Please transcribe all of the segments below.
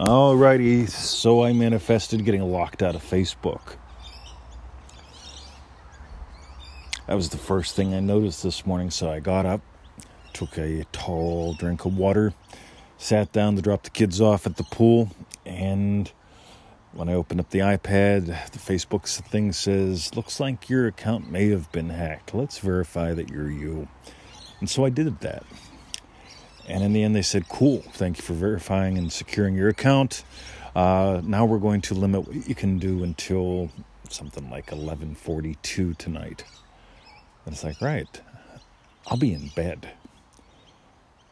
Alrighty, so I manifested getting locked out of Facebook. That was the first thing I noticed this morning, so I got up, took a tall drink of water, sat down to drop the kids off at the pool, and when I opened up the iPad, the Facebook thing says, Looks like your account may have been hacked. Let's verify that you're you. And so I did that. And in the end, they said, "Cool, thank you for verifying and securing your account. Uh, now we're going to limit what you can do until something like 11:42 tonight." And it's like, right, I'll be in bed.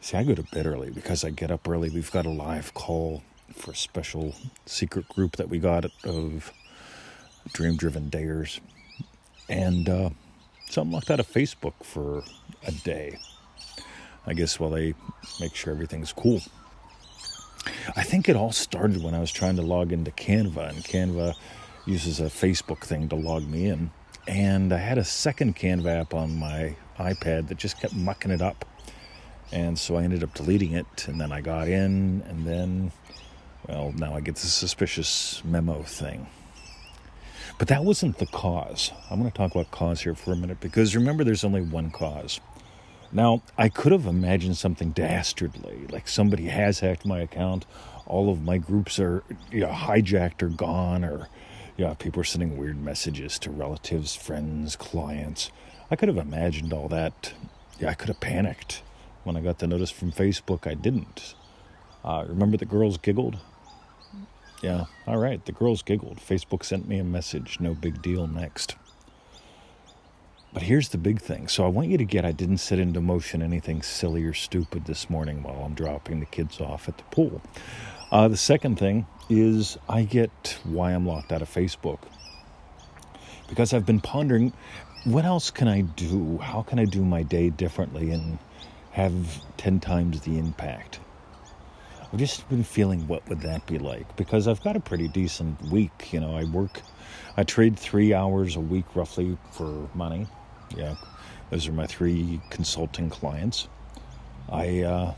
See, I go to bed early because I get up early. We've got a live call for a special secret group that we got of dream driven dayers. And uh, so I'm locked out of Facebook for a day. I guess while they make sure everything's cool. I think it all started when I was trying to log into Canva, and Canva uses a Facebook thing to log me in. And I had a second Canva app on my iPad that just kept mucking it up. And so I ended up deleting it, and then I got in, and then, well, now I get the suspicious memo thing. But that wasn't the cause. I'm going to talk about cause here for a minute because remember, there's only one cause. Now, I could have imagined something dastardly, like somebody has hacked my account, all of my groups are you know, hijacked or gone, or yeah, people are sending weird messages to relatives, friends, clients. I could have imagined all that. Yeah, I could have panicked when I got the notice from Facebook. I didn't. Uh, remember the girls giggled? Yeah, all right, the girls giggled. Facebook sent me a message. No big deal next. But here's the big thing. So I want you to get I didn't set into motion anything silly or stupid this morning while I'm dropping the kids off at the pool. Uh, the second thing is I get why I'm locked out of Facebook. Because I've been pondering what else can I do? How can I do my day differently and have 10 times the impact? I've just been feeling what would that be like because I've got a pretty decent week. You know, I work, I trade three hours a week roughly for money. Yeah, those are my three consulting clients. I uh,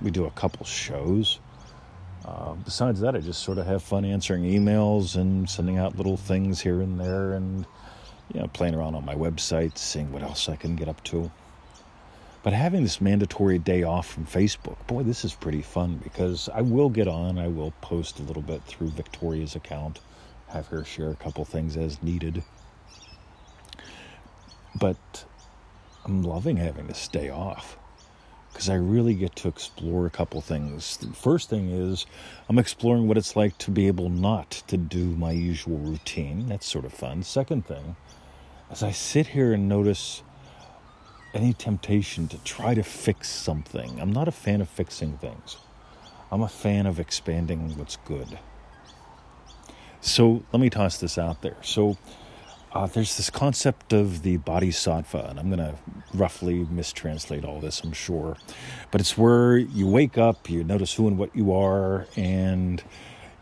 we do a couple shows. Uh, besides that, I just sort of have fun answering emails and sending out little things here and there, and you know, playing around on my website, seeing what else I can get up to. But having this mandatory day off from Facebook, boy, this is pretty fun because I will get on. I will post a little bit through Victoria's account, have her share a couple things as needed. But I'm loving having this day off because I really get to explore a couple things. The first thing is I'm exploring what it's like to be able not to do my usual routine. That's sort of fun. Second thing, as I sit here and notice any temptation to try to fix something, I'm not a fan of fixing things. I'm a fan of expanding what's good. So let me toss this out there. So uh, there's this concept of the bodhisattva, and I'm going to roughly mistranslate all this, I'm sure. But it's where you wake up, you notice who and what you are, and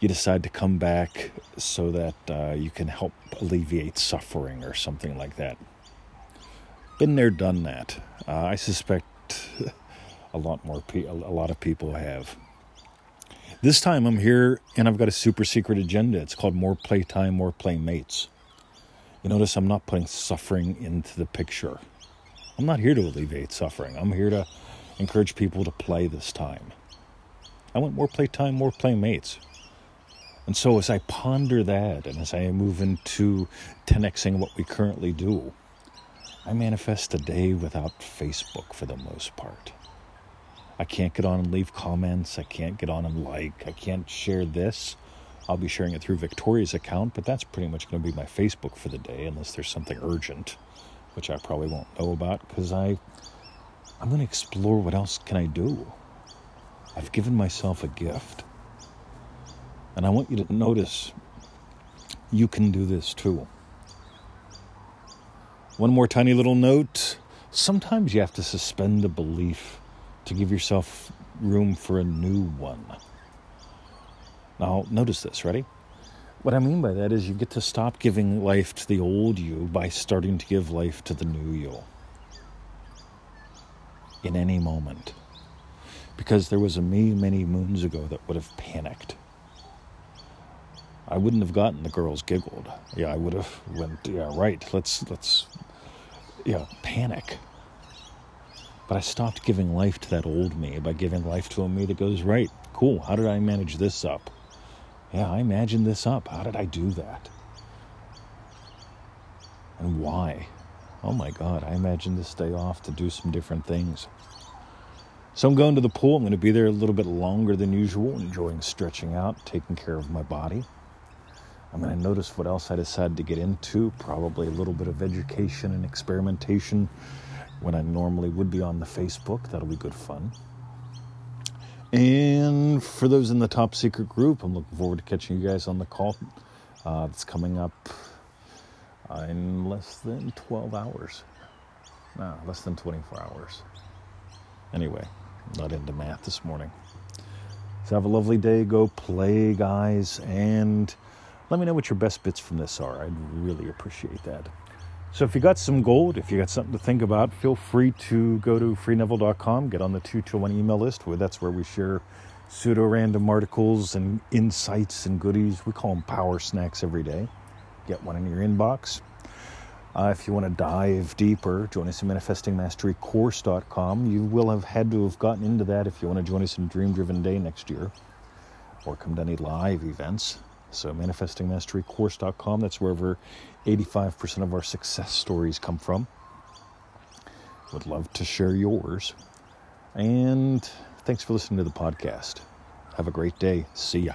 you decide to come back so that uh, you can help alleviate suffering or something like that. Been there, done that. Uh, I suspect a lot more, pe- a lot of people have. This time I'm here and I've got a super secret agenda. It's called More Playtime, More Playmates. You notice I'm not putting suffering into the picture. I'm not here to alleviate suffering. I'm here to encourage people to play this time. I want more playtime, more playmates. And so as I ponder that and as I move into 10xing what we currently do, I manifest a day without Facebook for the most part. I can't get on and leave comments. I can't get on and like. I can't share this. I'll be sharing it through Victoria's account, but that's pretty much going to be my Facebook for the day, unless there's something urgent, which I probably won't know about because I I'm going to explore what else can I do. I've given myself a gift, and I want you to notice you can do this too. One more tiny little note. Sometimes you have to suspend a belief to give yourself room for a new one. Now, notice this, ready? What I mean by that is you get to stop giving life to the old you by starting to give life to the new you. In any moment. Because there was a me many moons ago that would have panicked. I wouldn't have gotten the girls giggled. Yeah, I would have went, yeah, right. Let's let's yeah, panic. But I stopped giving life to that old me by giving life to a me that goes, right, cool, how did I manage this up? Yeah, I imagined this up. How did I do that? And why? Oh my God, I imagined this day off to do some different things. So I'm going to the pool. I'm going to be there a little bit longer than usual, enjoying stretching out, taking care of my body. I'm going to notice what else I decided to get into, probably a little bit of education and experimentation when I normally would be on the Facebook. That'll be good fun. And for those in the top secret group, I'm looking forward to catching you guys on the call. Uh, it's coming up in less than 12 hours. No, less than 24 hours. Anyway, not into math this morning. So have a lovely day. Go play, guys, and let me know what your best bits from this are. I'd really appreciate that. So if you got some gold, if you got something to think about, feel free to go to freeneville.com, get on the 2 to 1 email list, where that's where we share pseudo random articles and insights and goodies. We call them power snacks every day. Get one in your inbox. Uh, if you want to dive deeper, join us at manifestingmasterycourse.com. You will have had to have gotten into that if you want to join us in Dream Driven Day next year or come to any live events. So, manifestingmasterycourse.com, that's wherever 85% of our success stories come from. Would love to share yours. And thanks for listening to the podcast. Have a great day. See ya.